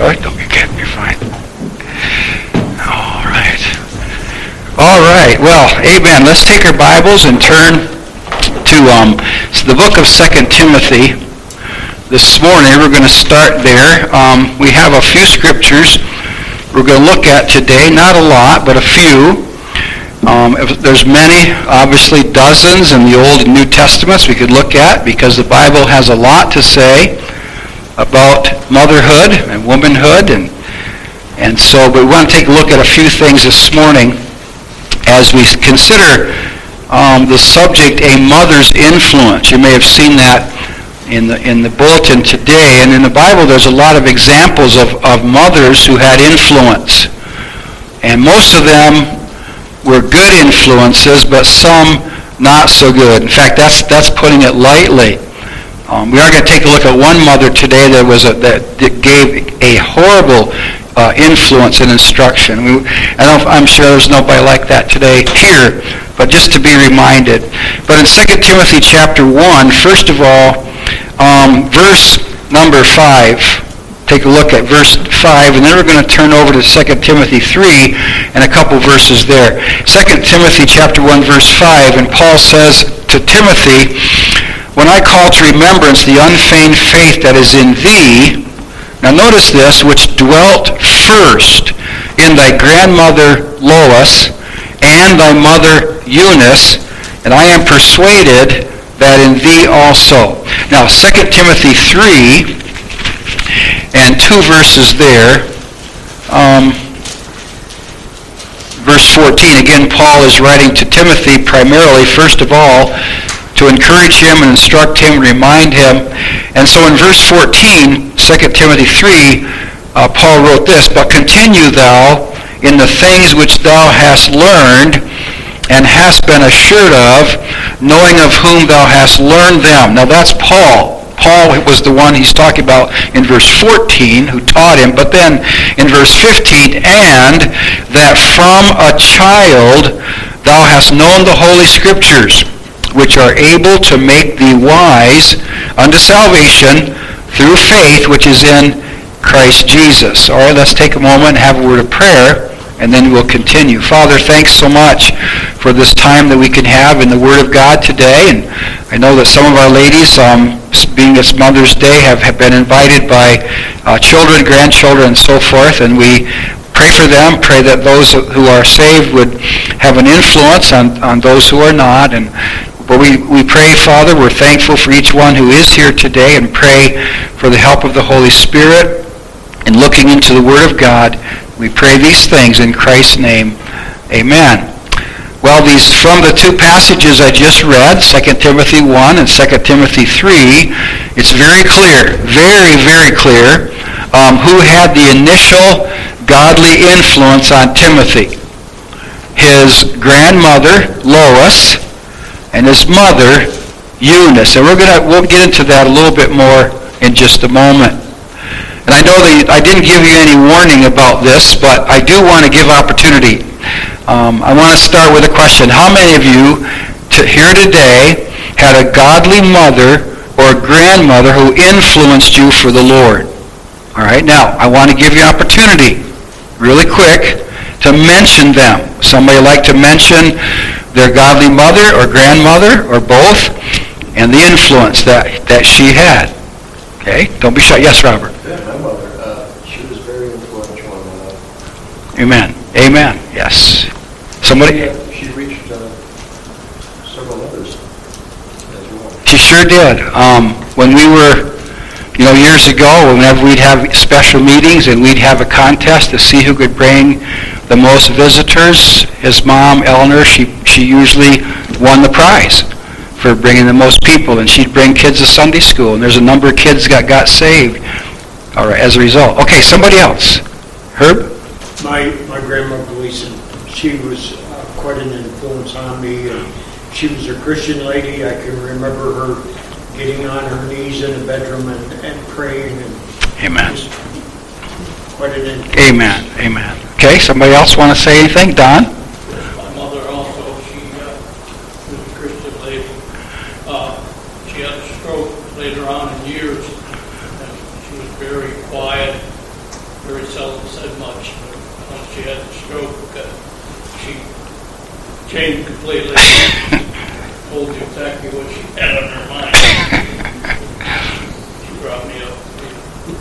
Really? No, you can't. You're fine. All right. All right. Well, amen. Let's take our Bibles and turn to um, the book of Second Timothy. This morning, we're going to start there. Um, we have a few scriptures we're going to look at today. Not a lot, but a few. Um, there's many, obviously dozens in the Old and New Testaments we could look at because the Bible has a lot to say about motherhood and womanhood. And, and so we want to take a look at a few things this morning as we consider um, the subject, a mother's influence. You may have seen that in the, in the bulletin today. And in the Bible, there's a lot of examples of, of mothers who had influence. And most of them were good influences, but some not so good. In fact, that's, that's putting it lightly. Um, we are going to take a look at one mother today that was a, that, that gave a horrible uh, influence and instruction. We, I don't, I'm sure there's nobody like that today here, but just to be reminded. But in 2 Timothy chapter 1, first of all, um, verse number 5, take a look at verse 5, and then we're going to turn over to 2 Timothy 3 and a couple verses there. 2 Timothy chapter 1, verse 5, and Paul says to Timothy, When I call to remembrance the unfeigned faith that is in thee, now notice this, which dwelt first in thy grandmother Lois and thy mother Eunice, and I am persuaded that in thee also. Now, 2 Timothy 3 and two verses there. Um, verse 14, again, Paul is writing to Timothy primarily, first of all, to encourage him and instruct him, remind him. And so in verse 14, 2 Timothy 3, uh, Paul wrote this, But continue thou in the things which thou hast learned and hast been assured of, knowing of whom thou hast learned them. Now that's Paul. Paul was the one he's talking about in verse 14 who taught him. But then in verse 15, and that from a child thou hast known the Holy Scriptures, which are able to make thee wise unto salvation through faith which is in Christ Jesus. All right, let's take a moment and have a word of prayer and then we'll continue. Father, thanks so much for this time that we can have in the Word of God today. And I know that some of our ladies, um, being it's Mother's Day, have, have been invited by uh, children, grandchildren, and so forth. And we pray for them, pray that those who are saved would have an influence on, on those who are not. And we, we pray, Father, we're thankful for each one who is here today and pray for the help of the Holy Spirit in looking into the Word of God we pray these things in Christ's name. Amen. Well, these from the two passages I just read, 2 Timothy 1 and 2 Timothy 3, it's very clear, very, very clear, um, who had the initial godly influence on Timothy. His grandmother, Lois, and his mother, Eunice. And we're gonna we'll get into that a little bit more in just a moment. And I know that I didn't give you any warning about this, but I do want to give opportunity. Um, I want to start with a question. How many of you to, here today had a godly mother or a grandmother who influenced you for the Lord? All right, now I want to give you opportunity really quick to mention them. Somebody like to mention their godly mother or grandmother or both and the influence that, that she had. Okay, don't be shy. Yes, Robert. Yeah, my mother, uh, she was very influential on my life. Amen. Amen. Yes. Somebody. She reached uh, several others as well. She sure did. Um, when we were, you know, years ago, whenever we'd have special meetings and we'd have a contest to see who could bring the most visitors, his mom, Eleanor, she, she usually won the prize for bringing the most people. And she'd bring kids to Sunday school. And there's a number of kids that got saved right, as a result. Okay, somebody else. Herb? My, my grandmother Lisa, she was uh, quite an influence on me. And she was a Christian lady. I can remember her getting on her knees in the bedroom and, and praying. And Amen. Quite an influence. Amen. Amen. Okay, somebody else want to say anything? Don? My mother also, she uh, was a Christian lady. Uh, She had a stroke later on in years, and she was very quiet, very seldom said much, but once she had the stroke, uh, she changed completely. Told you exactly what she had on her mind. She brought me up to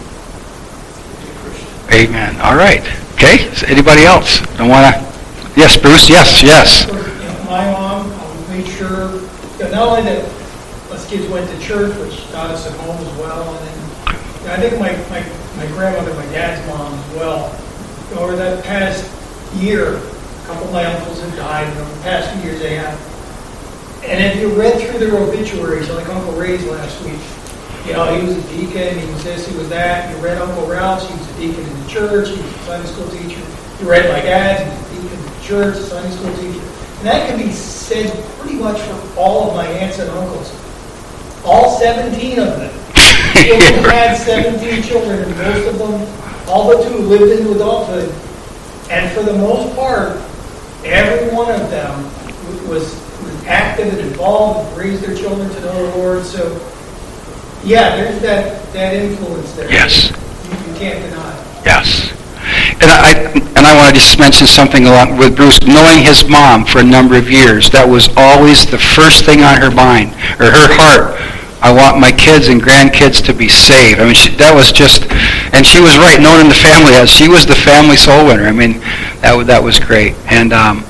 be a Christian. Amen. All right. Okay. Is anybody else? I want to. Yes, Bruce. Yes. Yes. You know, My mom uh, made sure, you know, not only that us kids went to church, which taught us at home as well, and then, you know, I think my, my, my grandmother, my dad's mom as well, over that past year, a couple of my uncles have died, and over the past few years they have. And if you read through their obituaries, like Uncle Ray's last week, you know, he was a deacon, he was this, he was that. You read Uncle Ralph's, he was a deacon in the church, he was a Sunday school teacher. You read my dad's, he was a deacon in the church, a Sunday school teacher. And that can be said pretty much for all of my aunts and uncles. All 17 of them. Children had 17 children, and most of them, all but two, lived into adulthood. And for the most part, every one of them was, was active and involved, and raised their children to know the Lord. So, yeah, there's that, that influence there. Yes. You, you can't deny it. Yes. And I and I want to just mention something along with Bruce. Knowing his mom for a number of years, that was always the first thing on her mind or her heart. I want my kids and grandkids to be saved. I mean, she, that was just, and she was right. Known in the family as she was the family soul winner. I mean, that that was great. And um,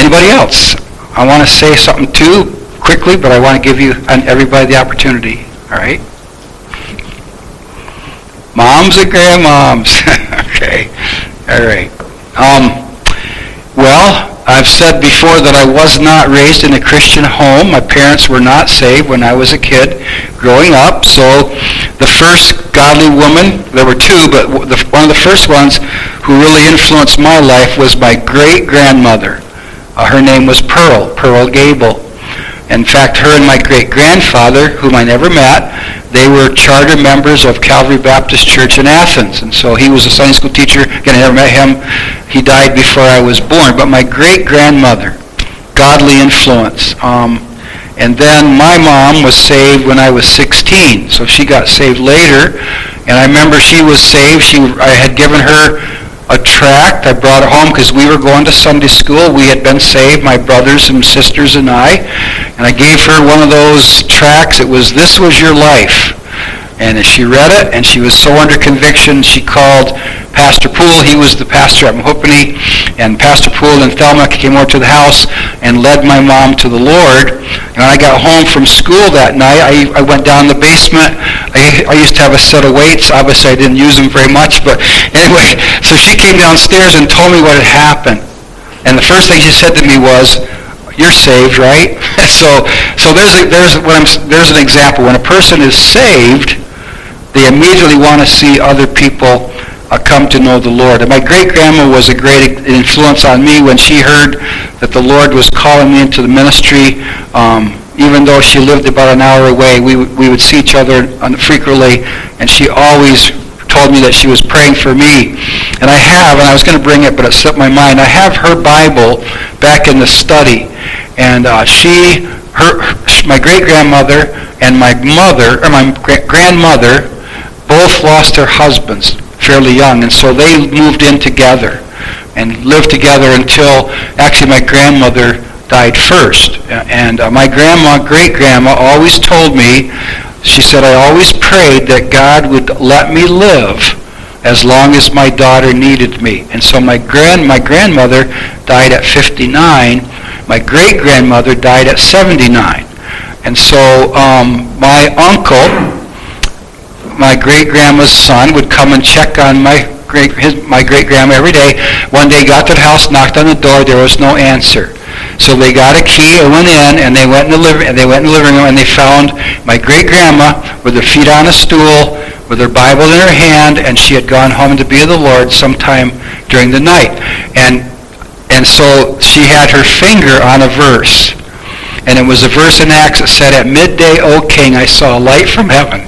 anybody else? I want to say something too quickly, but I want to give you and everybody the opportunity. All right. Moms and grandmoms. okay. All right. Um, well, I've said before that I was not raised in a Christian home. My parents were not saved when I was a kid growing up. So the first godly woman, there were two, but one of the first ones who really influenced my life was my great-grandmother. Uh, her name was Pearl, Pearl Gable. In fact, her and my great-grandfather, whom I never met, they were charter members of Calvary Baptist Church in Athens. And so he was a Sunday school teacher. Again, I never met him. He died before I was born. But my great-grandmother, godly influence. Um, and then my mom was saved when I was 16. So she got saved later. And I remember she was saved. She, I had given her a tract. I brought it home because we were going to Sunday school. We had been saved, my brothers and sisters and I. And I gave her one of those tracts. It was, This Was Your Life. And she read it, and she was so under conviction, she called Pastor Poole. He was the pastor at Mahopany. And Pastor Poole and Thelma came over to the house and led my mom to the Lord. And I got home from school that night, I, I went down the basement. I, I used to have a set of weights. Obviously, I didn't use them very much. But anyway, so she came downstairs and told me what had happened. And the first thing she said to me was, you're saved, right? so, so there's a, there's what I'm, there's an example. When a person is saved, they immediately want to see other people uh, come to know the Lord. And my great grandma was a great influence on me when she heard that the Lord was calling me into the ministry. Um, even though she lived about an hour away, we, would- we would see each other frequently, and she always told me that she was praying for me. And I have, and I was going to bring it, but it slipped my mind. I have her Bible back in the study, and uh, she, her, my great grandmother and my mother, or my gra- grandmother, both lost their husbands fairly young, and so they moved in together and lived together until actually my grandmother died first. And uh, my grandma, great grandma, always told me, she said, I always prayed that God would let me live as long as my daughter needed me. And so my grand my grandmother died at 59. My great grandmother died at 79. And so um, my uncle, my great grandma's son would come and check on my great his, my great grandma every day. One day, got to the house, knocked on the door. There was no answer. So they got a key and went in, and they went in the living and they went in the living room, and they found my great grandma with her feet on a stool, with her Bible in her hand, and she had gone home to be with the Lord sometime during the night. And and so she had her finger on a verse. And it was a verse in Acts that said, At midday, O king, I saw a light from heaven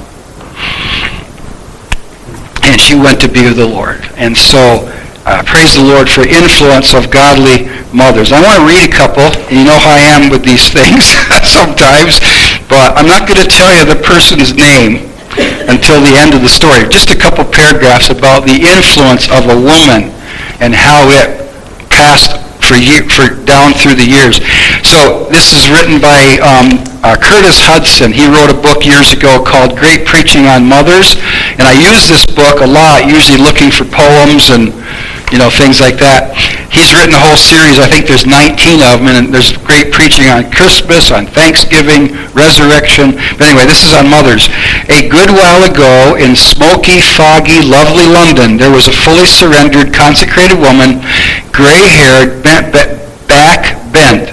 and she went to be with the Lord. And so, uh, praise the Lord for influence of godly mothers. I want to read a couple. You know how I am with these things sometimes, but I'm not going to tell you the person's name. until the end of the story. Just a couple paragraphs about the influence of a woman and how it passed for, year, for down through the years. So this is written by um, uh, Curtis Hutson. He wrote a book years ago called Great Preaching on Mothers, and I use this book a lot, usually looking for poems and you know, things like that. He's written a whole series. I think there's 19 of them, and there's great preaching on Christmas, on Thanksgiving, resurrection. But anyway, this is on mothers. A good while ago, in smoky, foggy, lovely London, there was a fully surrendered, consecrated woman, gray-haired, bent, bent,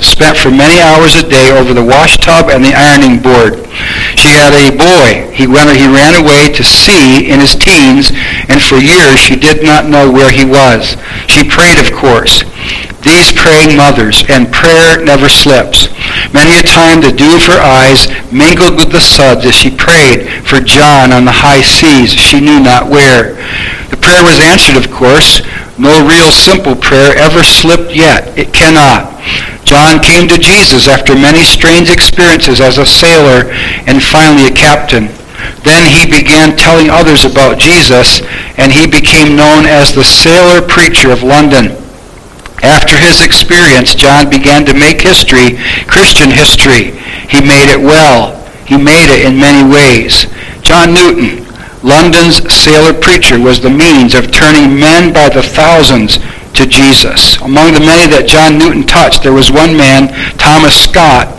spent for many hours a day over the wash tub and the ironing board. She had a boy. He went he ran away to sea in his teens, and for years she did not know where he was. She prayed, of course. These praying mothers, and prayer never slips. Many a time the dew of her eyes mingled with the suds as she prayed for John on the high seas she knew not where. Prayer was answered, of course. No real simple prayer ever slipped yet. It cannot. John came to Jesus after many strange experiences as a sailor and finally a captain. Then he began telling others about Jesus, and he became known as the sailor preacher of London. After his experience, John began to make history, Christian history. He made it well. He made it in many ways. John Newton, London's sailor preacher, was the means of turning men by the thousands to Jesus. Among the many that John Newton touched, there was one man, Thomas Scott,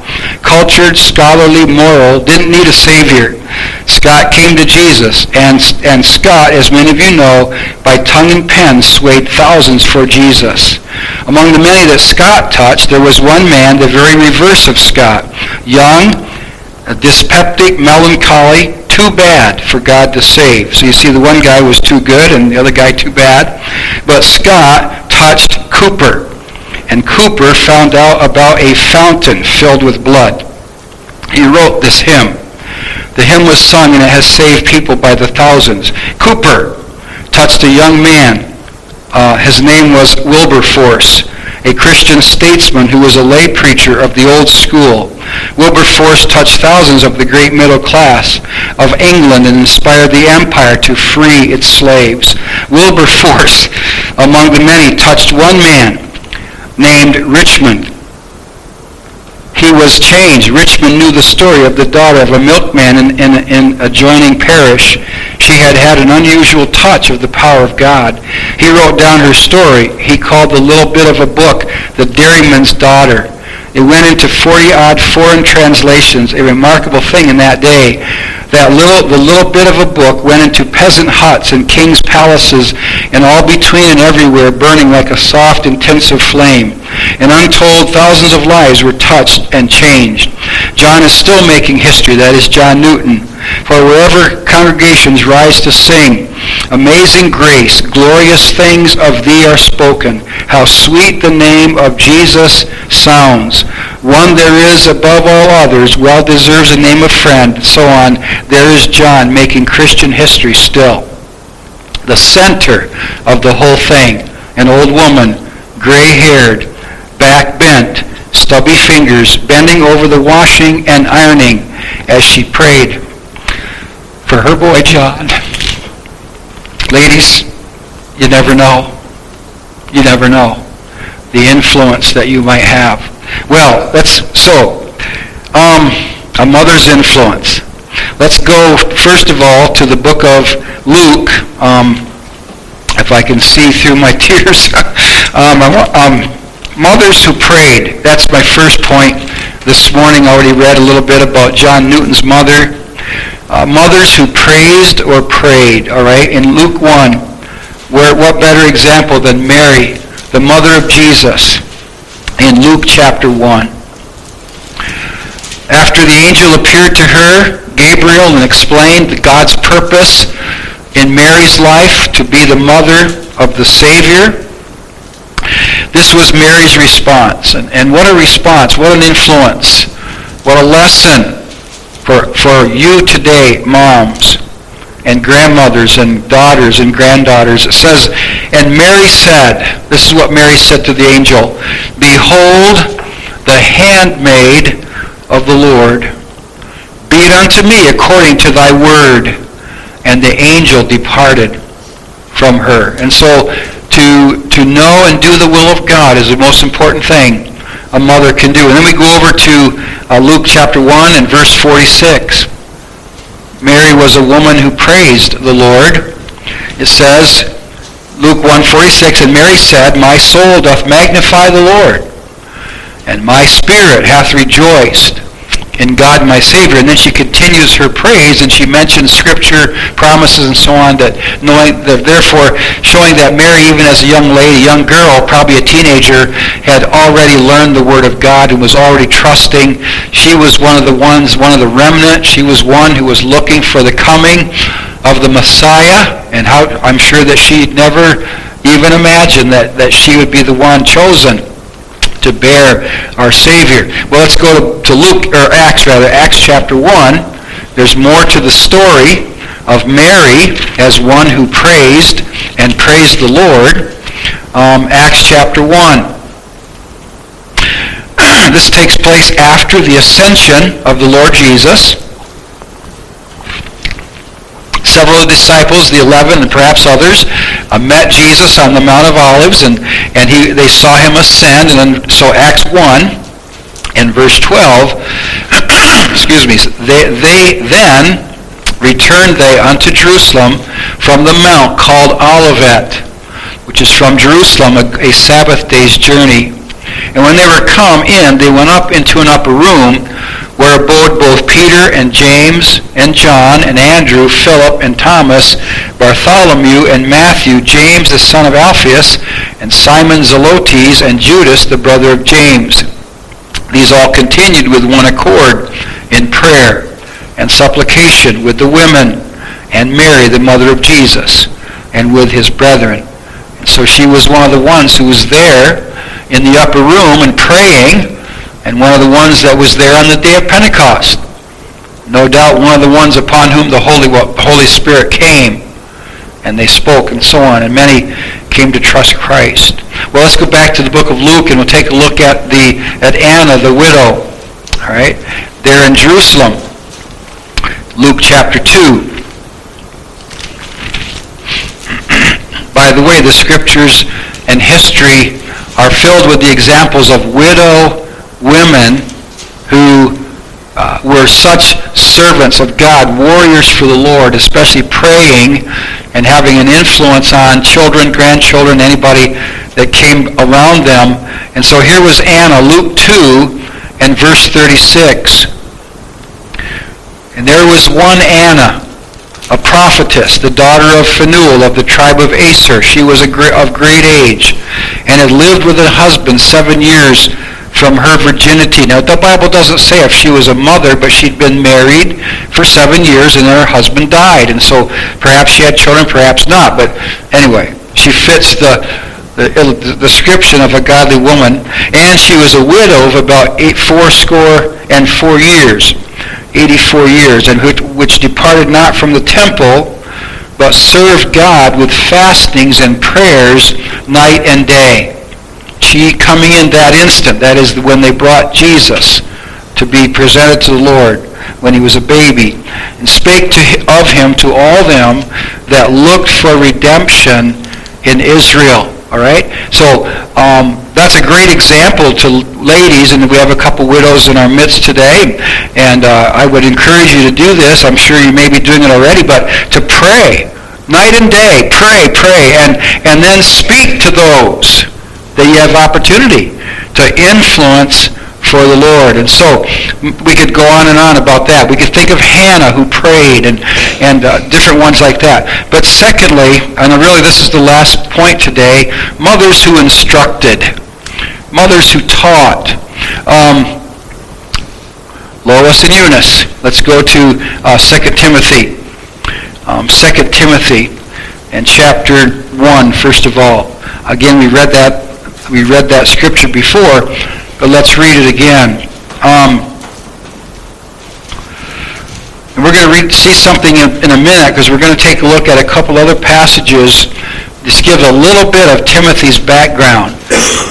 cultured, scholarly, moral, didn't need a savior. Scott came to Jesus, and, and Scott, as many of you know, by tongue and pen swayed thousands for Jesus. Among the many that Scott touched, there was one man, the very reverse of Scott, young, dyspeptic, melancholy, too bad for God to save. So you see the one guy was too good and the other guy too bad. But Scott touched Cowper, and Cowper found out about a fountain filled with blood. He wrote this hymn. The hymn was sung and it has saved people by the thousands. Cowper touched a young man. Uh, his name was Wilberforce, a Christian statesman who was a lay preacher of the old school. Wilberforce touched thousands of the great middle class of England and inspired the empire to free its slaves. Wilberforce, among the many, touched one man named Richmond. He was changed. Richmond knew the story of the daughter of a milkman in, in, in adjoining parish. She had had an unusual touch of the power of God. He wrote down her story. He called the little bit of a book, The Dairyman's Daughter. It went into 40-odd foreign translations, a remarkable thing in that day. That little, the little bit of a book went into peasant huts and king's palaces and all between and everywhere burning like a soft, intensive flame. And untold thousands of lives were touched and changed. John is still making history. That is John Newton. For wherever congregations rise to sing, Amazing grace, glorious things of thee are spoken. How sweet the name of Jesus sounds. One there is above all others, well deserves the name of friend, so on. There is John making Christian history still. The center of the whole thing, an old woman, gray-haired, back bent, stubby fingers, bending over the washing and ironing as she prayed for her boy John. Ladies, you never know. You never know the influence that you might have. Well, let's, so, um, a mother's influence. Let's go, first of all, to the book of Luke. Um, if I can see through my tears. um, um, mothers who prayed. That's my first point. This morning I already read a little bit about John Newton's mother uh, mothers who praised or prayed, all right? In Luke 1, where, what better example than Mary, the mother of Jesus, in Luke chapter 1. After the angel appeared to her, Gabriel, and explained God's purpose in Mary's life to be the mother of the Savior, this was Mary's response. And, and what a response, what an influence, what a lesson for, for you today, moms and grandmothers and daughters and granddaughters. It says, and Mary said, this is what Mary said to the angel, Behold, the handmaid of the Lord. Be it unto me according to thy word. and the angel departed from her. And so to, to know and do the will of God is the most important thing a mother can do. And then we go over to uh, Luke chapter 1 and verse 46. Mary was a woman who praised the Lord. It says, Luke 1:46, And Mary said, My soul doth magnify the Lord, and my spirit hath rejoiced in God my Savior. And then she continues her praise and she mentions scripture, promises, and so on, that knowing that therefore showing that Mary, even as a young lady, young girl, probably a teenager, had already learned the Word of God and was already trusting. She was one of the ones, one of the remnant. She was one who was looking for the coming of the Messiah, and how I'm sure that she never even imagined that, that she would be the one chosen to bear our Savior. Well, let's go to Luke, or Acts rather, Acts chapter 1. There's more to the story of Mary as one who praised and praised the Lord. Um, Acts chapter 1. this takes place after the ascension of the Lord Jesus several of the disciples, the eleven and perhaps others, uh, met Jesus on the Mount of Olives, and, and he, they saw him ascend. And then, so Acts 1 in verse 12, excuse me, they, they then returned they unto Jerusalem from the mount called Olivet, which is from Jerusalem, a, a Sabbath day's journey. And when they were come in, they went up into an upper room, where abode both Peter and James and John and Andrew, Philip and Thomas, Bartholomew and Matthew, James the son of Alphaeus, and Simon Zelotes, and Judas the brother of James. These all continued with one accord in prayer and supplication with the women and Mary, the mother of Jesus, and with his brethren. And so she was one of the ones who was there in the upper room and praying and one of the ones that was there on the day of Pentecost. No doubt one of the ones upon whom the Holy, Holy Spirit came and they spoke and so on, and many came to trust Christ. Well, let's go back to the book of Luke and we'll take a look at the at Anna, the widow. All right, there in Jerusalem. Luke chapter 2. By the way, the scriptures and history are filled with the examples of widow women who uh, were such servants of God, warriors for the Lord, especially praying and having an influence on children, grandchildren, anybody that came around them. And so here was Anna, Luke 2 and verse 36. And there was one Anna, a prophetess, the daughter of Phanuel of the tribe of Aser. She was of great age and had lived with her husband seven years from her virginity. Now, the Bible doesn't say if she was a mother, but she'd been married for seven years and then her husband died. And so perhaps she had children, perhaps not. But anyway, she fits the, the, the description of a godly woman. And she was a widow of about eight, four score and four years. 84 years, and which, which departed not from the temple, but served God with fastings and prayers night and day she coming in that instant, that is when they brought Jesus to be presented to the Lord when he was a baby, and spake to, of him to all them that looked for redemption in Israel. All right? So um, that's a great example to ladies, and we have a couple widows in our midst today. And uh, I would encourage you to do this. I'm sure you may be doing it already, but to pray night and day. Pray, pray, and, and then speak to those that you have opportunity to influence for the Lord. And so we could go on and on about that. We could think of Hannah who prayed and, and uh, different ones like that. But secondly, and really this is the last point today, mothers who instructed, mothers who taught. Um, Lois and Eunice. Let's go to uh, 2 Timothy. Um, 2 Timothy and chapter 1, first of all. Again, we read that we read that scripture before, but let's read it again. Um, and we're going to read, see something in, in a minute because we're going to take a look at a couple other passages. This gives a little bit of Timothy's background.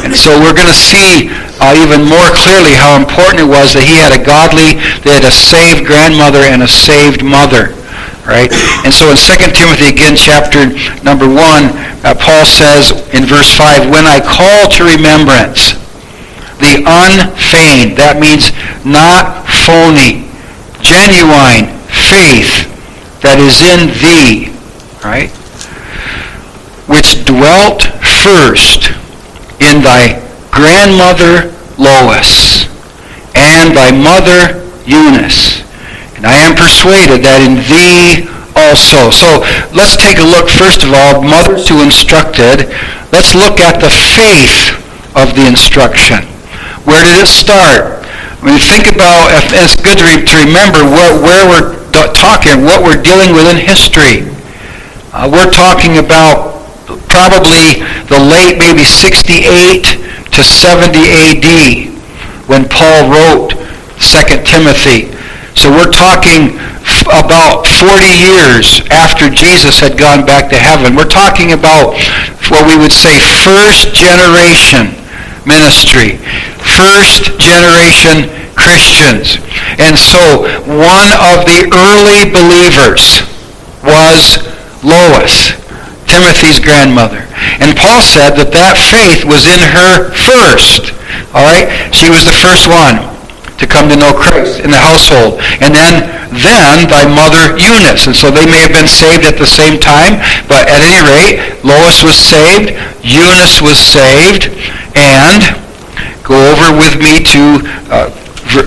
And so we're going to see uh, even more clearly how important it was that he had a godly, they had a saved grandmother and a saved mother. Right? And so in 2 Timothy, again, chapter number 1, uh, Paul says in verse 5, When I call to remembrance the unfeigned, that means not phony, genuine faith that is in thee, right? Which dwelt first in thy grandmother Lois and thy mother Eunice. And I am persuaded that in thee also. So let's take a look, first of all, mothers who instructed. Let's look at the faith of the instruction. Where did it start? When you think about, it's good to, remember where, where we're talking, what we're dealing with in history. Uh, we're talking about probably the late, maybe 68 to 70 AD when Paul wrote 2 Timothy. So we're talking about 40 years after Jesus had gone back to heaven. We're talking about what we would say first generation ministry, first generation Christians. And so one of the early believers was Lois. Timothy's grandmother. And Paul said that that faith was in her first. All right? She was the first one to come to know Christ in the household. And then, then thy mother Eunice. And so they may have been saved at the same time, but at any rate, Lois was saved, Eunice was saved, and go over with me to uh,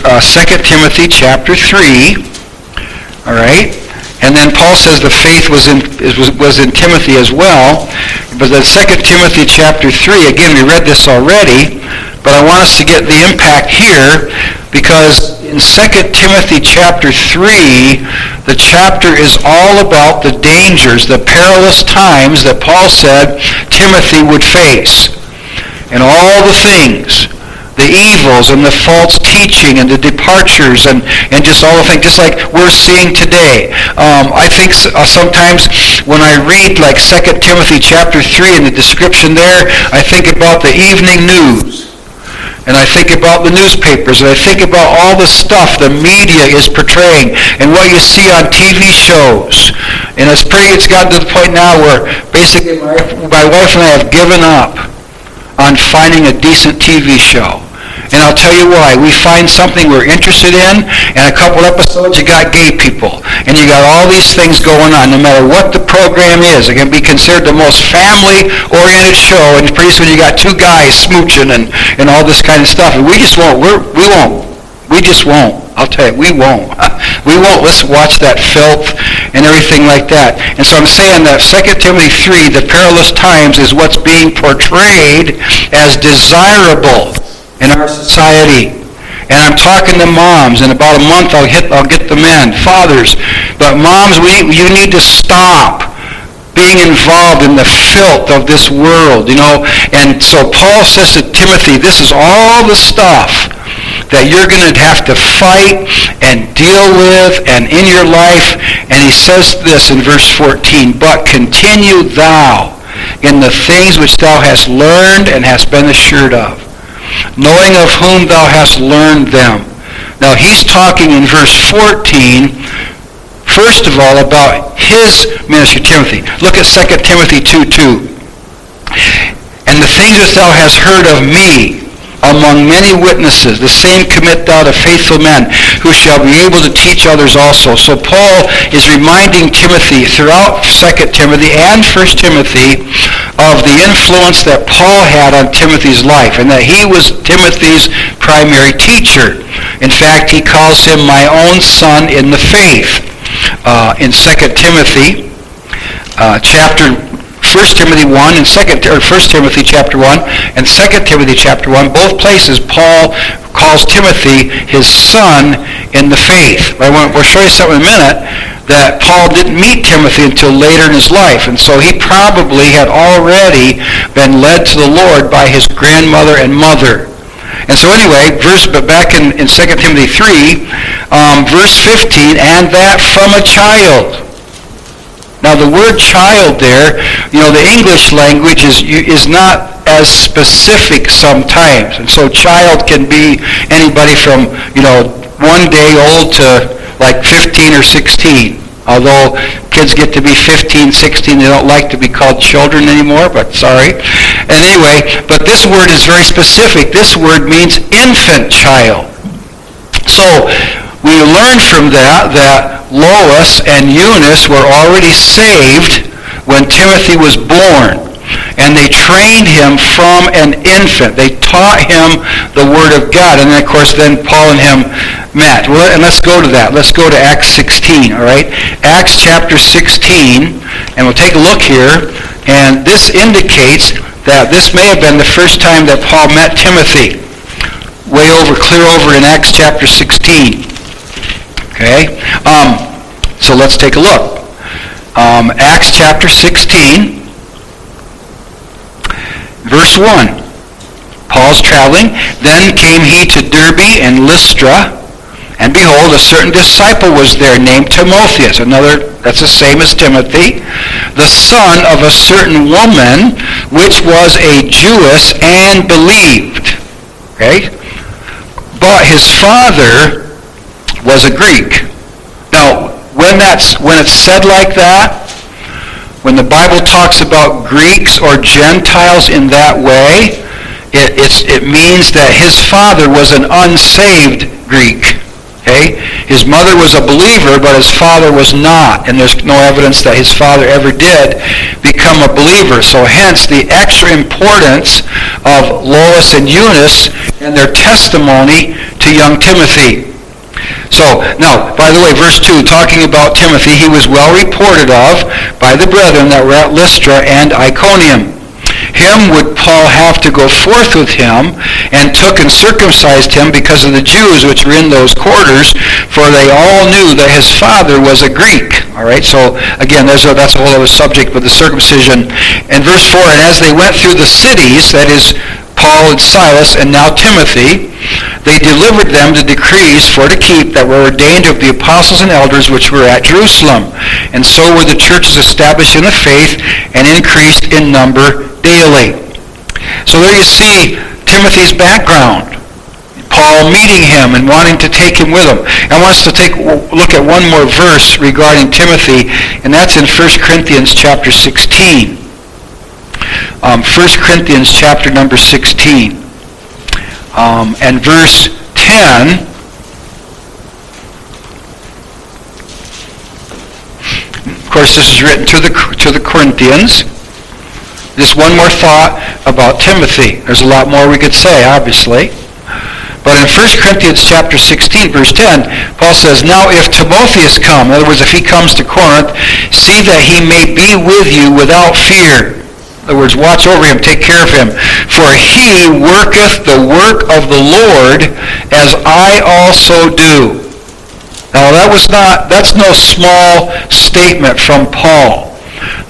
uh, 2 Timothy chapter 3. All right? And then Paul says the faith was in, was, was in Timothy as well. But then 2 Timothy chapter 3, again, we read this already, but I want us to get the impact here because in 2 Timothy chapter 3, the chapter is all about the dangers, the perilous times that Paul said Timothy would face. And all the things the evils and the false teaching and the departures and, and just all the things, just like we're seeing today. Um, I think uh, sometimes when I read like 2 Timothy chapter 3 and the description there, I think about the evening news. And I think about the newspapers, and I think about all the stuff the media is portraying, and what you see on TV shows. And it's pretty, it's gotten to the point now where basically my, my wife and I have given up on finding a decent TV show. And I'll tell you why. We find something we're interested in, and a couple episodes you got gay people. And you got all these things going on, no matter what the program is. It can be considered the most family-oriented show, and pretty soon you got two guys smooching and, and all this kind of stuff. And we just won't. We're, we won't. We just won't. I'll tell you, we won't. We won't let's watch that filth and everything like that. And so I'm saying that 2 Timothy 3, the perilous times, is what's being portrayed as desirable in our society. And I'm talking to moms. In about a month, I'll hit. I'll get the men, fathers. But moms, we you need to stop being involved in the filth of this world. You know. And so Paul says to Timothy, this is all the stuff that you're going to have to fight and deal with and in your life. And he says this in verse 14, but continue thou in the things which thou hast learned and hast been assured of knowing of whom thou hast learned them. Now he's talking in verse 14, first of all, about his ministry, Timothy. Look at 2 Timothy 2, 2. And the things which thou hast heard of me, among many witnesses. The same commit thou to faithful men who shall be able to teach others also. So Paul is reminding Timothy throughout 2 Timothy and 1 Timothy of the influence that Paul had on Timothy's life and that he was Timothy's primary teacher. In fact, he calls him my own son in the faith. Uh, in 2 Timothy uh, chapter 1 Timothy 1 and 2 or 1 Timothy chapter 1 and 2 Timothy chapter 1, both places Paul calls Timothy his son in the faith. I want, we'll show you something in a minute that Paul didn't meet Timothy until later in his life. And so he probably had already been led to the Lord by his grandmother and mother. And so anyway, verse, but back in, in 2 Timothy 3, um, verse 15, and that from a child. Now the word child there, you know, the English language is, is not as specific sometimes. And so child can be anybody from, you know, one day old to like 15 or 16. Although kids get to be 15, 16, they don't like to be called children anymore, but sorry. And anyway, but this word is very specific. This word means infant child. So we learn from that that Lois and Eunice were already saved when Timothy was born and they trained him from an infant. They taught him the Word of God. And then, of course, then Paul and him met. Well, and let's go to that. Let's go to Acts 16, all right? Acts chapter 16, and we'll take a look here. And this indicates that this may have been the first time that Paul met Timothy. Way over, clear over in Acts chapter 16. Okay? Um, so let's take a look. Um, Acts chapter 16. Verse 1. Paul's traveling. Then came he to Derbe and Lystra, and behold, a certain disciple was there named Timotheus. Another, that's the same as Timothy, the son of a certain woman, which was a Jewess and believed. Okay? But his father was a Greek. Now, when that's when it's said like that, when the Bible talks about Greeks or Gentiles in that way, it, it means that his father was an unsaved Greek. Okay? His mother was a believer, but his father was not. And there's no evidence that his father ever did become a believer. So hence the extra importance of Lois and Eunice and their testimony to young Timothy. So, now, by the way, verse 2, talking about Timothy, he was well reported of by the brethren that were at Lystra and Iconium. Him would Paul have to go forth with him, and took and circumcised him because of the Jews which were in those quarters, for they all knew that his father was a Greek. All right, so again, a, that's a whole other subject, but the circumcision. And verse 4, and as they went through the cities, that is, Paul and Silas, and now Timothy, they delivered them the decrees for to keep that were ordained of the apostles and elders which were at Jerusalem. And so were the churches established in the faith and increased in number daily. So there you see Timothy's background. Paul meeting him and wanting to take him with him. I want us to take look at one more verse regarding Timothy, and that's in 1 Corinthians chapter 16 um, 1 Corinthians chapter number 16 um, and verse 10. Of course, this is written to the, to the Corinthians. Just one more thought about Timothy. There's a lot more we could say, obviously. But in 1 Corinthians chapter 16, verse 10, Paul says, Now if Timotheus come, in other words, if he comes to Corinth, see that he may be with you without fear in other words, watch over him, take care of him. For he worketh the work of the Lord as I also do. Now that was not, that's no small statement from Paul.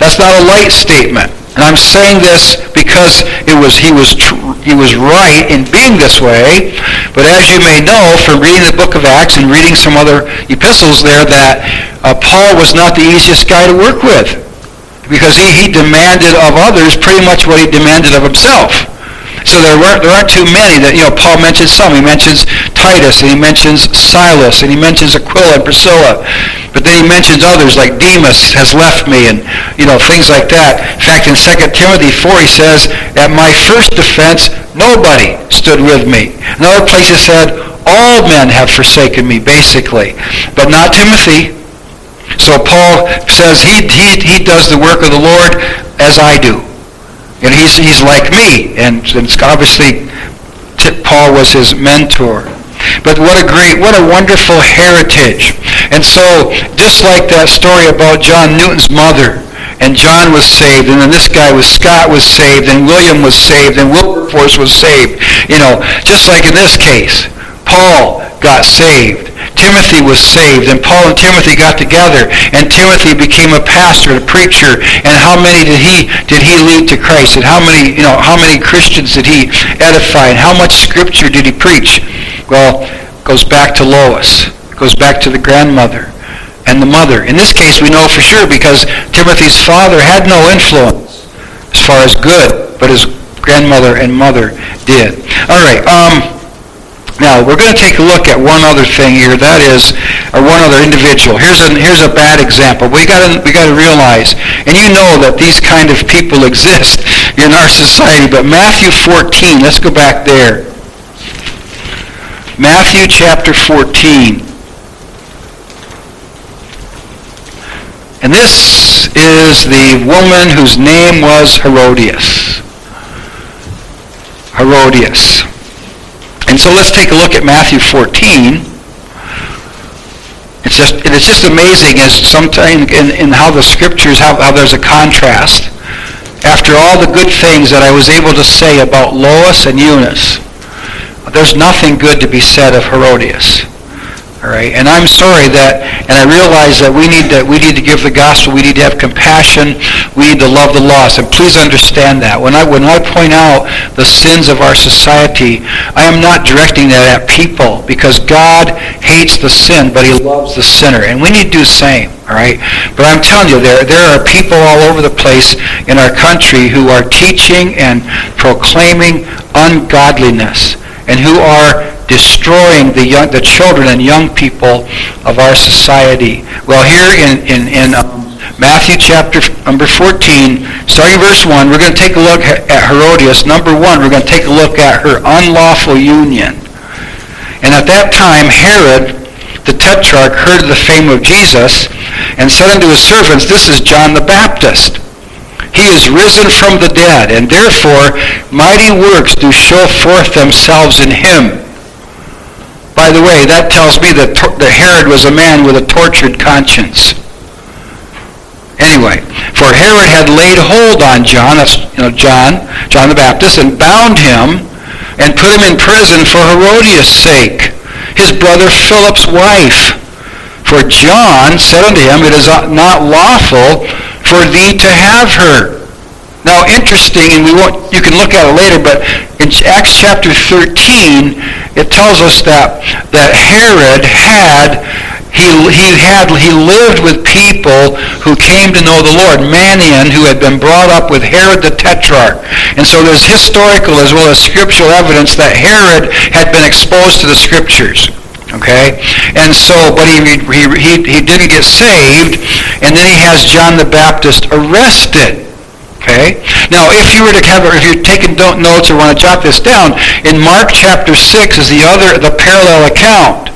That's not a light statement. And I'm saying this because it was he was tr- he was right in being this way. But as you may know from reading the book of Acts and reading some other epistles there, that uh, Paul was not the easiest guy to work with because he, he demanded of others pretty much what he demanded of himself. So there weren't, there aren't too many that, you know, Paul mentions some. He mentions Titus, and he mentions Silas, and he mentions Aquila and Priscilla. But then he mentions others like Demas has left me, and, you know, things like that. In fact, in 2 Timothy 4, he says, at my first defense, nobody stood with me. Another place he said, all men have forsaken me, basically. But not Timothy. So Paul says he, he, he does the work of the Lord as I do. And he's, he's like me. And, and obviously Paul was his mentor. But what a great, what a wonderful heritage. And so, just like that story about John Newton's mother, and John was saved, and then this guy was Scott was saved, and William was saved, and Wilberforce was saved. You know, just like in this case, Paul got saved. Timothy was saved, and Paul and Timothy got together, and Timothy became a pastor, a preacher. And how many did he did he lead to Christ? And how many you know how many Christians did he edify? And how much Scripture did he preach? Well, goes back to Lois. Goes back to the grandmother and the mother. In this case, we know for sure because Timothy's father had no influence as far as good, but his grandmother and mother did. All right. Um, Now, we're going to take a look at one other thing here. That is, or one other individual. Here's a, here's a bad example. We got to we got to realize, and you know that these kind of people exist in our society. But Matthew 14. Let's go back there. Matthew chapter 14. And this is the woman whose name was Herodias. Herodias. And so let's take a look at Matthew 14. It's just, it's just amazing as sometimes in, in how the scriptures, how, how there's a contrast. After all the good things that I was able to say about Lois and Eunice, there's nothing good to be said of Herodias. All right, and I'm sorry that, and I realize that we need to we need to give the gospel. We need to have compassion. We need to love the lost. And please understand that when I when I point out the sins of our society, I am not directing that at people because God hates the sin, but He loves the sinner, and we need to do the same. All right, but I'm telling you, there there are people all over the place in our country who are teaching and proclaiming ungodliness and who are destroying the young, the children and young people of our society. Well, here in, in, in um, Matthew chapter number 14, starting verse 1, we're going to take a look at Herodias. Number 1, we're going to take a look at her unlawful union. And at that time, Herod, the tetrarch, heard of the fame of Jesus and said unto his servants, This is John the Baptist. He is risen from the dead, and therefore mighty works do show forth themselves in him. By the way, that tells me that, that Herod was a man with a tortured conscience. Anyway, for Herod had laid hold on John, you know John, John the Baptist, and bound him and put him in prison for Herodias' sake, his brother Philip's wife. For John said unto him, It is not lawful for thee to have her. Now, interesting, and we won't, you can look at it later, but Acts chapter 13, it tells us that, that Herod had he, he had he lived with people who came to know the Lord. Manaen, who had been brought up with Herod the Tetrarch. And so there's historical as well as scriptural evidence that Herod had been exposed to the scriptures. Okay? And so, but he, he, he, he didn't get saved, and then he has John the Baptist arrested. Okay? Now, if you were to have, if you're taking notes or want to jot this down, in Mark chapter 6 is the other, the parallel account.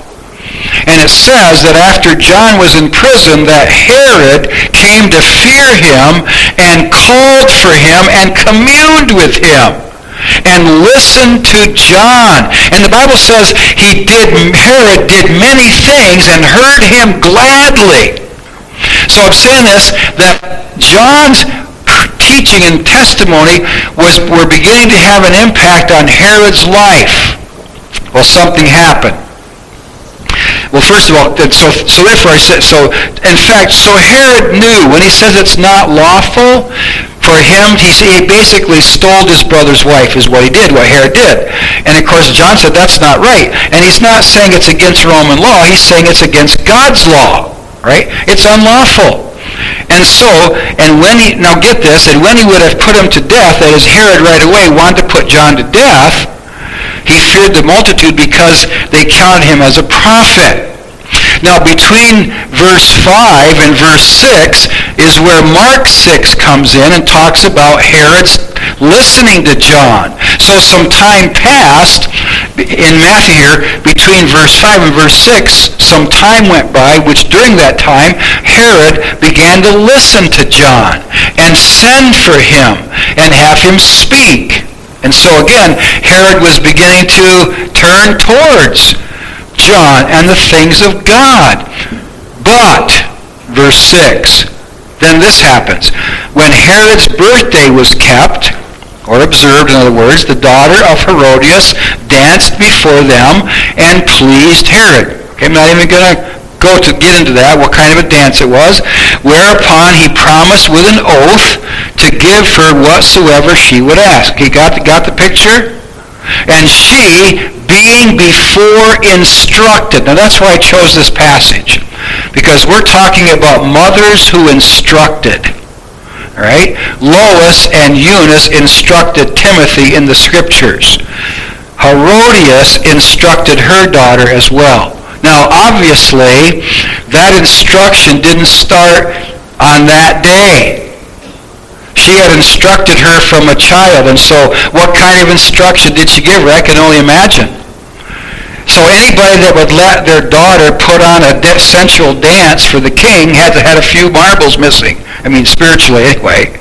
And it says that after John was in prison, that Herod came to fear him and called for him and communed with him and listened to John. And the Bible says he did, Herod did many things and heard him gladly. So I'm saying this, that John's teaching and testimony was, were beginning to have an impact on Herod's life. Well, something happened. Well, first of all, so, so therefore I said, so in fact, so Herod knew when he says it's not lawful for him, he, he basically stole his brother's wife is what he did, what Herod did. And of course, John said that's not right. And he's not saying it's against Roman law. He's saying it's against God's law, right? It's unlawful. And so, and when he, now get this, and when he would have put him to death, that is, Herod right away wanted to put John to death, he feared the multitude because they counted him as a prophet. Now, between verse 5 and verse 6 is where Mark 6 comes in and talks about Herod's listening to John. So some time passed in Matthew here between verse 5 and verse 6. Some time went by, which during that time Herod began to listen to John and send for him and have him speak. And so again, Herod was beginning to turn towards John and the things of God. But, verse 6, then this happens. When Herod's birthday was kept, or observed, in other words, the daughter of Herodias danced before them and pleased Herod. Okay, I'm not even going to go to get into that, what kind of a dance it was. Whereupon he promised with an oath to give her whatsoever she would ask. He got the, got the picture? And she, being before instructed. Now that's why I chose this passage. Because we're talking about mothers who instructed. Right? Lois and Eunice instructed Timothy in the scriptures. Herodias instructed her daughter as well. Now, obviously, that instruction didn't start on that day. She had instructed her from a child, and so what kind of instruction did she give her? I can only imagine. So anybody that would let their daughter put on a sensual dance for the king had to had a few marbles missing. I mean, spiritually anyway.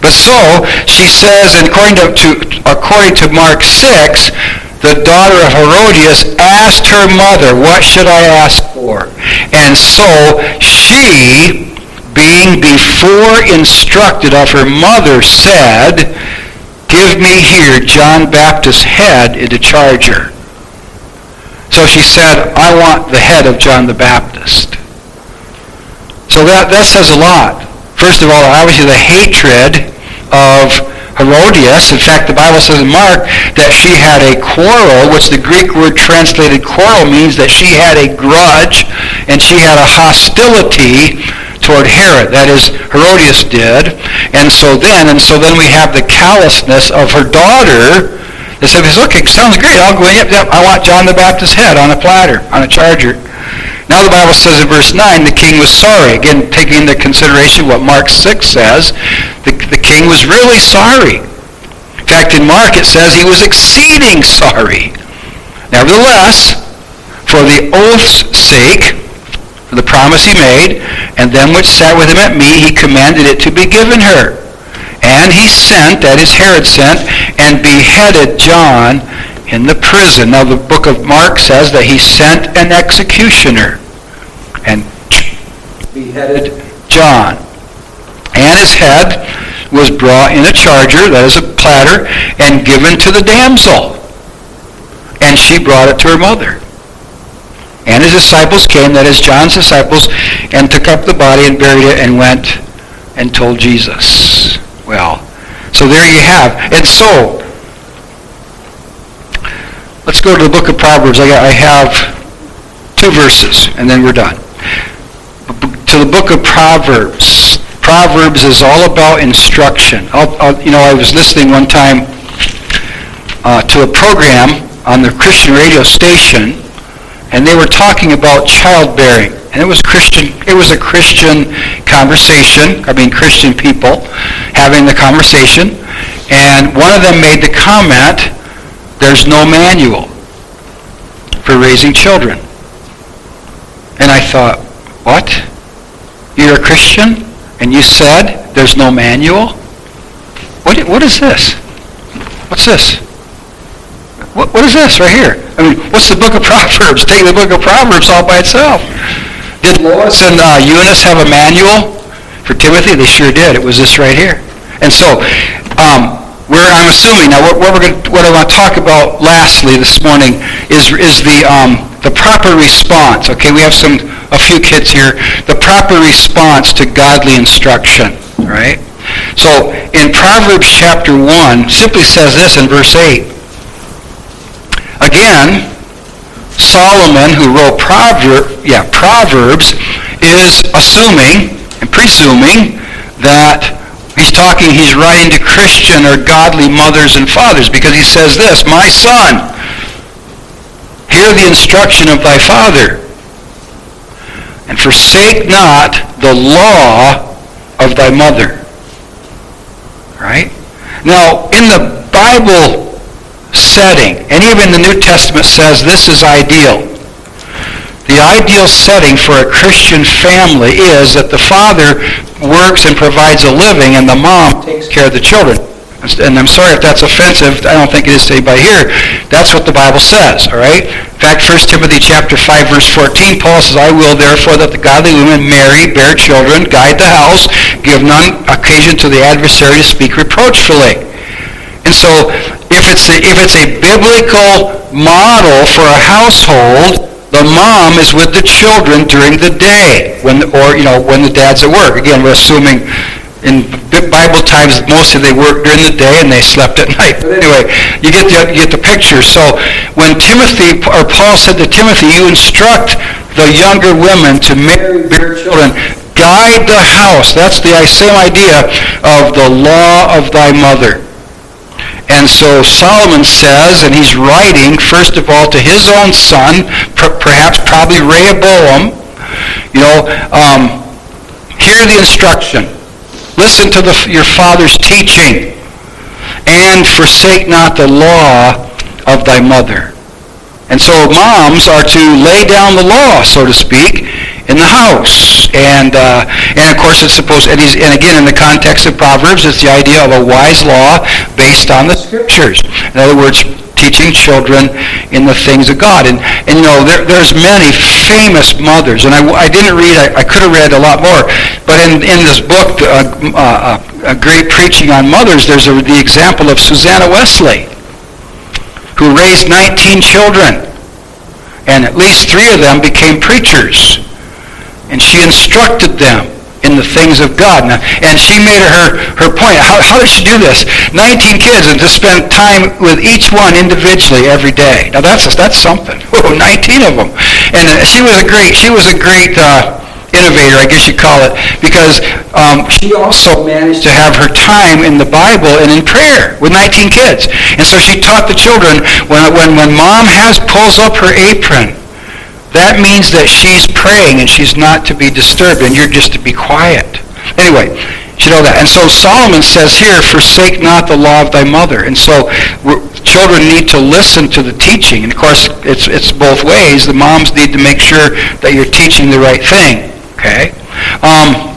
But so she says, according to, to according to Mark 6, the daughter of Herodias asked her mother, What should I ask for? And so she, being before instructed of her mother, said, Give me here John Baptist's head in the charger. So she said, I want the head of John the Baptist. So that, that says a lot. First of all, obviously the hatred of Herodias. In fact, the Bible says in Mark that she had a quarrel, which the Greek word translated quarrel means that she had a grudge and she had a hostility toward Herod. That is, Herodias did. And so then, and so then we have the callousness of her daughter they said, look, it sounds great. I'll go. Yep, yep. I want John the Baptist's head on a platter, on a charger. Now the Bible says in verse 9, the king was sorry. Again, taking into consideration what Mark 6 says, the, the king was really sorry. In fact, in Mark it says he was exceeding sorry. Nevertheless, for the oath's sake, for the promise he made, and them which sat with him at meat, he commanded it to be given her. And he sent, that is Herod sent, and beheaded John in the prison. Now the book of Mark says that he sent an executioner and beheaded John. And his head was brought in a charger, that is a platter, and given to the damsel. And she brought it to her mother. And his disciples came, that is John's disciples, and took up the body and buried it and went and told Jesus well. So there you have. And so, let's go to the book of Proverbs. I, I have two verses, and then we're done. To the book of Proverbs. Proverbs is all about instruction. I'll, I'll, you know, I was listening one time uh, to a program on the Christian radio station, and they were talking about childbearing. And it was Christian, it was a Christian conversation, I mean Christian people having the conversation. And one of them made the comment, there's no manual for raising children. And I thought, what? You're a Christian? And you said there's no manual? What, what is this? What's this? What, what is this right here? I mean, what's the book of Proverbs? Take the book of Proverbs all by itself. Did Lois and uh, Eunice have a manual for Timothy? They sure did. It was this right here. And so, um, where I'm assuming now, what, what we're going what I want to talk about lastly this morning is is the um, the proper response. Okay, we have some a few kids here. The proper response to godly instruction. Right. So in Proverbs chapter one, simply says this in verse eight. Again, Solomon, who wrote Prover- yeah, Proverbs, is assuming and presuming that he's talking, he's writing to Christian or godly mothers and fathers because he says this, My son, hear the instruction of thy father, and forsake not the law of thy mother. Right? Now, in the Bible setting. And even the New Testament says this is ideal. The ideal setting for a Christian family is that the father works and provides a living and the mom takes care of the children. And I'm sorry if that's offensive. I don't think it is to anybody here. That's what the Bible says, all right? In fact, 1 Timothy chapter 5, verse 14, Paul says, I will therefore that the godly women marry, bear children, guide the house, give none occasion to the adversary to speak reproachfully. And so if it's a, if it's a biblical model for a household, the mom is with the children during the day, when or you know when the dad's at work. Again, we're assuming in Bible times mostly they worked during the day and they slept at night. But anyway, you get the you get the picture. So when Timothy or Paul said to Timothy, you instruct the younger women to marry their children, guide the house. That's the same idea of the law of thy mother. And so Solomon says, and he's writing, first of all, to his own son, per- perhaps probably Rehoboam, you know, um, hear the instruction. Listen to the, your father's teaching. And forsake not the law of thy mother. And so moms are to lay down the law, so to speak, in the house. And, uh, and of course it's supposed, and, and again in the context of Proverbs, it's the idea of a wise law based on the scriptures. In other words, teaching children in the things of God. And, and you know, there, there's many famous mothers, and I, I didn't read, I, I could have read a lot more, but in, in this book, uh, uh, a great preaching on mothers, there's a, the example of Susanna Wesley, who raised 19 children, and at least three of them became preachers. And she instructed them in the things of God. Now, and she made her, her point. How, how does she do this? 19 kids and to spend time with each one individually every day. Now that's, that's something. Whoa, 19 of them. And uh, she was a great, she was a great uh, innovator, I guess you call it, because um, she also managed to have her time in the Bible and in prayer with 19 kids. And so she taught the children, when, when, when mom has pulls up her apron, that means that she's praying and she's not to be disturbed and you're just to be quiet. Anyway, you know that. And so Solomon says here, forsake not the law of thy mother. And so children need to listen to the teaching. And of course, it's, it's both ways. The moms need to make sure that you're teaching the right thing. Okay? Um,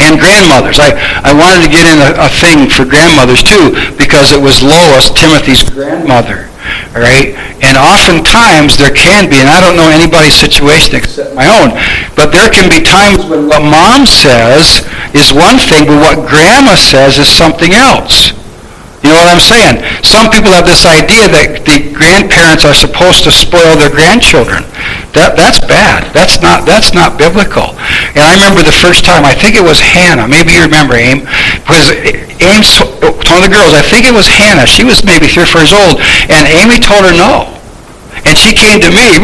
and grandmothers. I, I wanted to get in a, a thing for grandmothers too because it was Lois, Timothy's grandmother. All right? And oftentimes there can be, and I don't know anybody's situation except my own, but there can be times when what mom says is one thing, but what grandma says is something else. You know what I'm saying? Some people have this idea that the grandparents are supposed to spoil their grandchildren. That, that's bad. That's not, that's not biblical. And I remember the first time, I think it was Hannah. Maybe you remember Aim. Because Aim told the girls, I think it was Hannah. She was maybe three or four years old. And Amy told her no. And she came to me,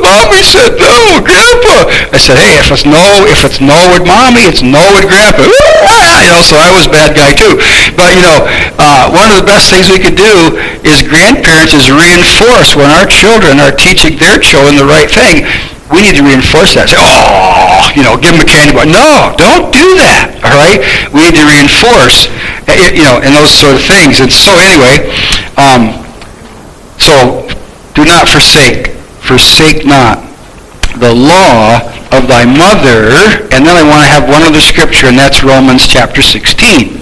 mommy said no, grandpa. I said, hey, if it's no, if it's no with mommy, it's no with grandpa. You know, so I was a bad guy too. But you know, uh, one of the best things we could do is grandparents is reinforce when our children are teaching their children the right thing. We need to reinforce that. Say, oh, you know, give them a candy bar. No, don't do that. All right, we need to reinforce, eh, you know, and those sort of things. And so anyway, um, so do not forsake, forsake not the law of thy mother. And then I want to have one other scripture, and that's Romans chapter 16.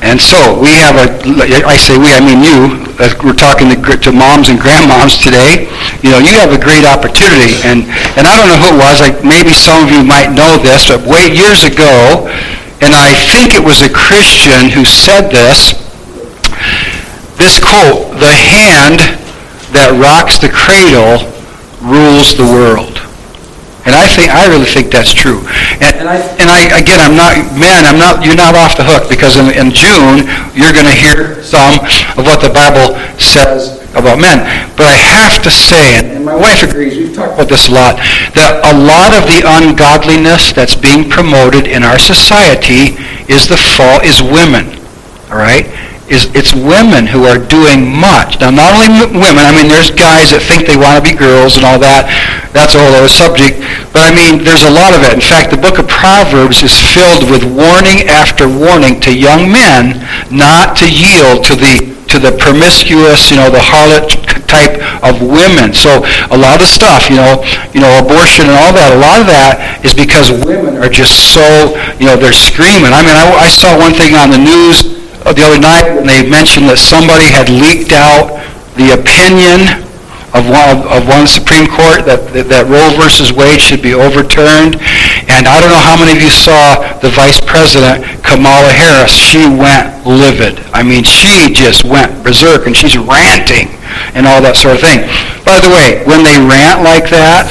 And so we have a, I say we, I mean you, we're talking to, to moms and grandmoms today, you know, you have a great opportunity. And, and I don't know who it was, like maybe some of you might know this, but way years ago, and I think it was a Christian who said this quote, the hand that rocks the cradle rules the world. And I think I really think that's true. And, and I and I again I'm not man I'm not you're not off the hook because in, in June you're going to hear some of what the Bible says about men. But I have to say, and my wife agrees, we've talked about this a lot, that a lot of the ungodliness that's being promoted in our society is the fault is women. All right is it's women who are doing much. Now, not only women, I mean, there's guys that think they want to be girls and all that. That's a whole other subject. But I mean, there's a lot of it. In fact, the book of Proverbs is filled with warning after warning to young men not to yield to the to the promiscuous, you know, the harlot type of women. So a lot of stuff, you know, you know, abortion and all that, a lot of that is because women are just so, you know, they're screaming. I mean, I, I saw one thing on the news Uh, the other night when they mentioned that somebody had leaked out the opinion of one, of one Supreme Court that, that, that Roe versus Wade should be overturned. And I don't know how many of you saw the Vice President, Kamala Harris. She went livid. I mean, she just went berserk, and she's ranting and all that sort of thing. By the way, when they rant like that,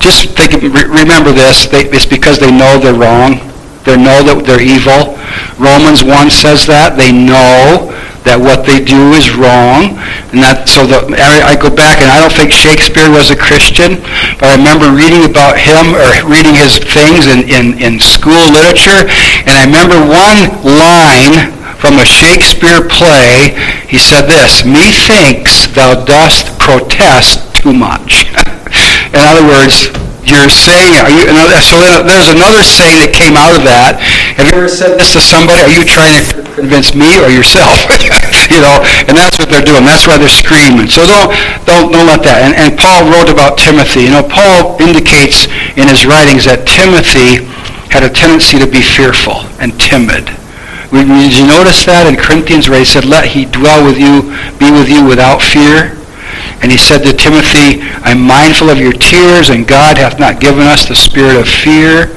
just think, remember this, they, it's because they know they're wrong. They know that they're evil. Romans 1 says that. They know that what they do is wrong, and that so the, I I go back and I don't think Shakespeare was a Christian, but I remember reading about him or reading his things in, in, in school literature, and I remember one line from a Shakespeare play. He said this, "Methinks thou dost protest too much." in other words, you're saying, are you, so there's another saying that came out of that. Have you ever said this to somebody? Are you trying to convince me or yourself? you know, and that's what they're doing. That's why they're screaming. So don't, don't, don't let that. And, and Paul wrote about Timothy. You know, Paul indicates in his writings that Timothy had a tendency to be fearful and timid. Did you notice that in Corinthians where he said, let he dwell with you, be with you without fear? And he said to Timothy, I'm mindful of your tears, and God hath not given us the spirit of fear.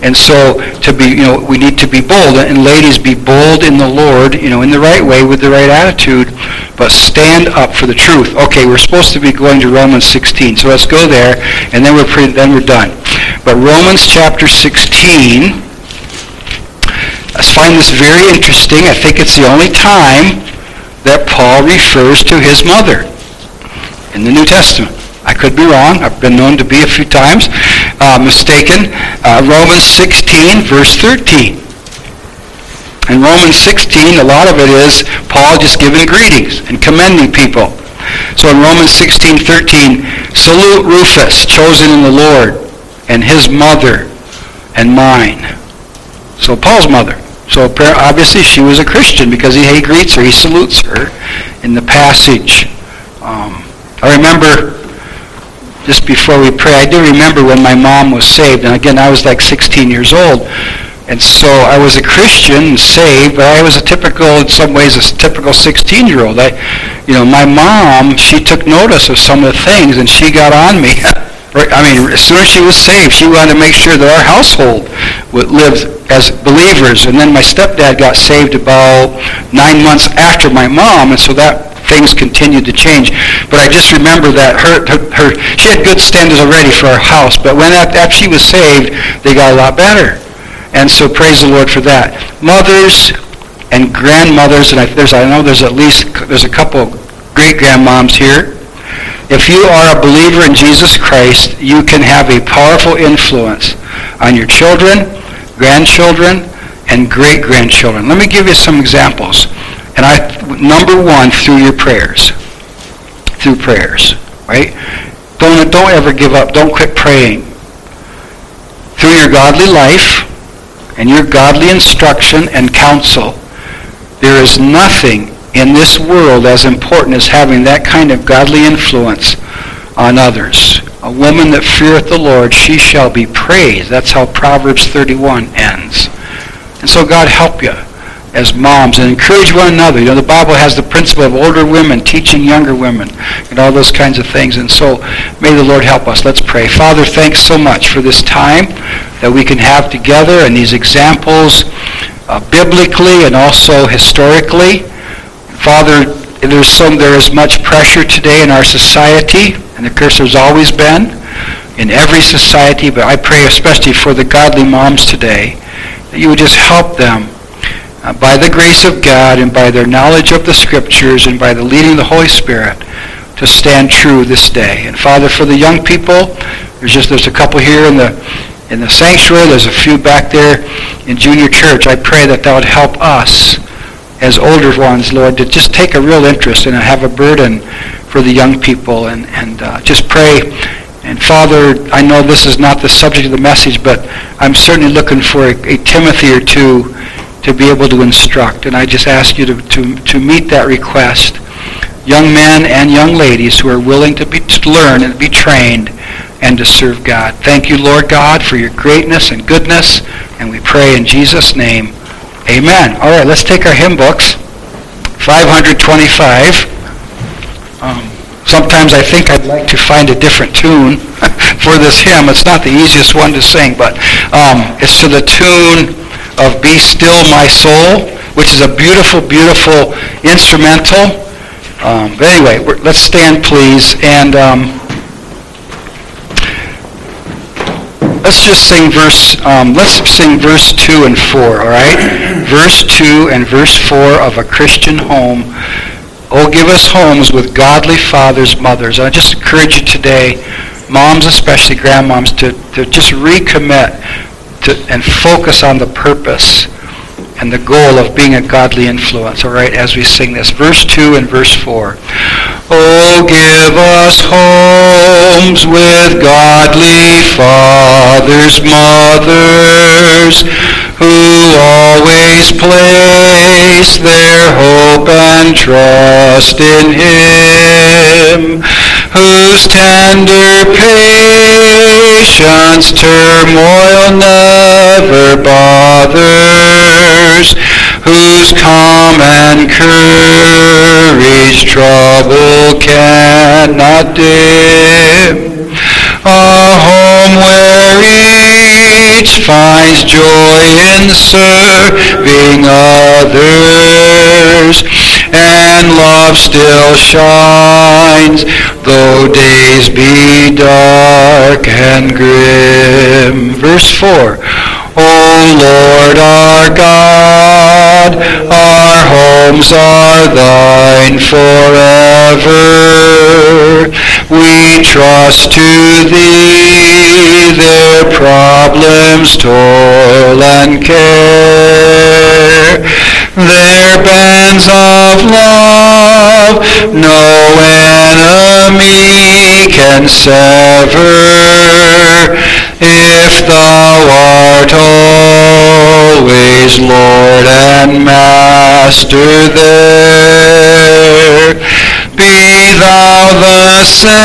And so to be, you know, we need to be bold. And ladies, be bold in the Lord, you know, in the right way, with the right attitude, but stand up for the truth. Okay, we're supposed to be going to Romans 16, so let's go there, and then we're pretty, then we're done. But Romans chapter 16, I find this very interesting. I think it's the only time that Paul refers to his mother in the New Testament. I could be wrong. I've been known to be a few times uh, mistaken. Uh, Romans 16, verse 13. In Romans 16, a lot of it is Paul just giving greetings and commending people. So in Romans 16, 13, salute Rufus, chosen in the Lord, and his mother and mine. So Paul's mother. So obviously she was a Christian because he, he greets her, he salutes her in the passage. Um, I remember just before we pray, I do remember when my mom was saved, and again, I was like 16 years old, and so I was a Christian, saved, but I was a typical, in some ways, a typical 16-year-old. I, you know, my mom, she took notice of some of the things, and she got on me. I mean, as soon as she was saved, she wanted to make sure that our household would live as believers. And then my stepdad got saved about nine months after my mom, and so that things continued to change. But I just remember that her, her, her she had good standards already for our house, but when after she was saved, they got a lot better. And so praise the Lord for that. Mothers and grandmothers, and I, there's, I know there's at least, there's a couple great grandmoms here. If you are a believer in Jesus Christ, you can have a powerful influence on your children, grandchildren, and great-grandchildren. Let me give you some examples. And I, number one, through your prayers. Through prayers, right? Don't, don't ever give up. Don't quit praying. Through your godly life and your godly instruction and counsel, there is nothing in this world as important as having that kind of godly influence on others. A woman that feareth the Lord, she shall be praised. That's how Proverbs 31 ends. And so God help you as moms and encourage one another. You know, the Bible has the principle of older women teaching younger women and all those kinds of things. And so may the Lord help us. Let's pray. Father, thanks so much for this time that we can have together and these examples uh, biblically and also historically. Father, there's some, there is much pressure today in our society, and of course there's always been in every society, but I pray especially for the godly moms today that you would just help them uh, by the grace of God and by their knowledge of the Scriptures and by the leading of the Holy Spirit to stand true this day. And Father, for the young people, there's just there's a couple here in the in the sanctuary. There's a few back there in junior church. I pray that that would help us as older ones, Lord, to just take a real interest and have a burden for the young people and, and uh, just pray. And Father, I know this is not the subject of the message, but I'm certainly looking for a, a Timothy or two to be able to instruct. And I just ask you to, to, to meet that request. Young men and young ladies who are willing to, be, to learn and be trained and to serve God. Thank you, Lord God, for your greatness and goodness. And we pray in Jesus' name. Amen. All right, let's take our hymn books. 525. Um, sometimes I think I'd like to find a different tune for this hymn. It's not the easiest one to sing, but um, it's to the tune of Be Still My Soul, which is a beautiful, beautiful instrumental. Um, but anyway, let's stand, please, and um, let's just sing verse, um, let's sing verse 2 and 4, all right? verse 2 and verse 4 of a Christian home. Oh, give us homes with godly fathers, mothers. I just encourage you today, moms especially, grandmoms, to, to just recommit to, and focus on the purpose and the goal of being a godly influence, all right, as we sing this. Verse 2 and verse 4. Oh, give us homes with godly fathers, mothers, who always place their hope and trust in Him, whose tender patience turmoil never bothers, whose calm and courage trouble cannot dim. A home where each finds joy in serving others, and love still shines, though days be dark and grim. Verse 4. O Lord our God, our homes are thine forever. We trust to thee their problems, toil, and care. Their bands of love no enemy can sever. If thou art always Lord and Master there, be thou the center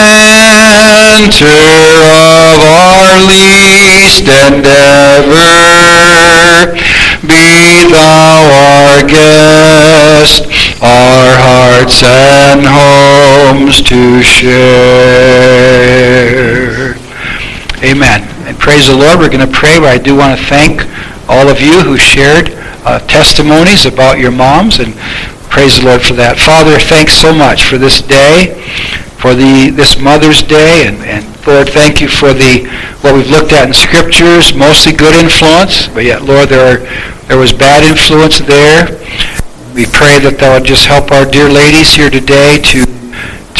of our least endeavor. Be thou our guest, our hearts and homes to share. Amen. Praise the Lord. We're going to pray, but I do want to thank all of you who shared uh, testimonies about your moms, and praise the Lord for that. Father, thanks so much for this day, for the this Mother's Day, and, and Lord, thank you for the what we've looked at in Scriptures, mostly good influence, but yet, Lord, there are, there was bad influence there. We pray that thou would just help our dear ladies here today to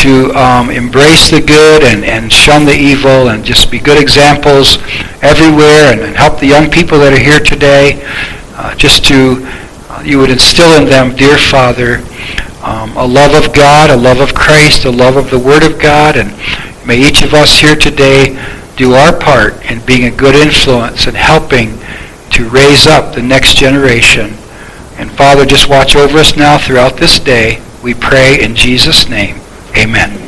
to um, embrace the good and, and shun the evil and just be good examples everywhere and, and help the young people that are here today uh, just to, uh, you would instill in them, dear Father, um, a love of God, a love of Christ, a love of the Word of God, and may each of us here today do our part in being a good influence and helping to raise up the next generation. And Father, just watch over us now throughout this day. We pray in Jesus' name. Amen.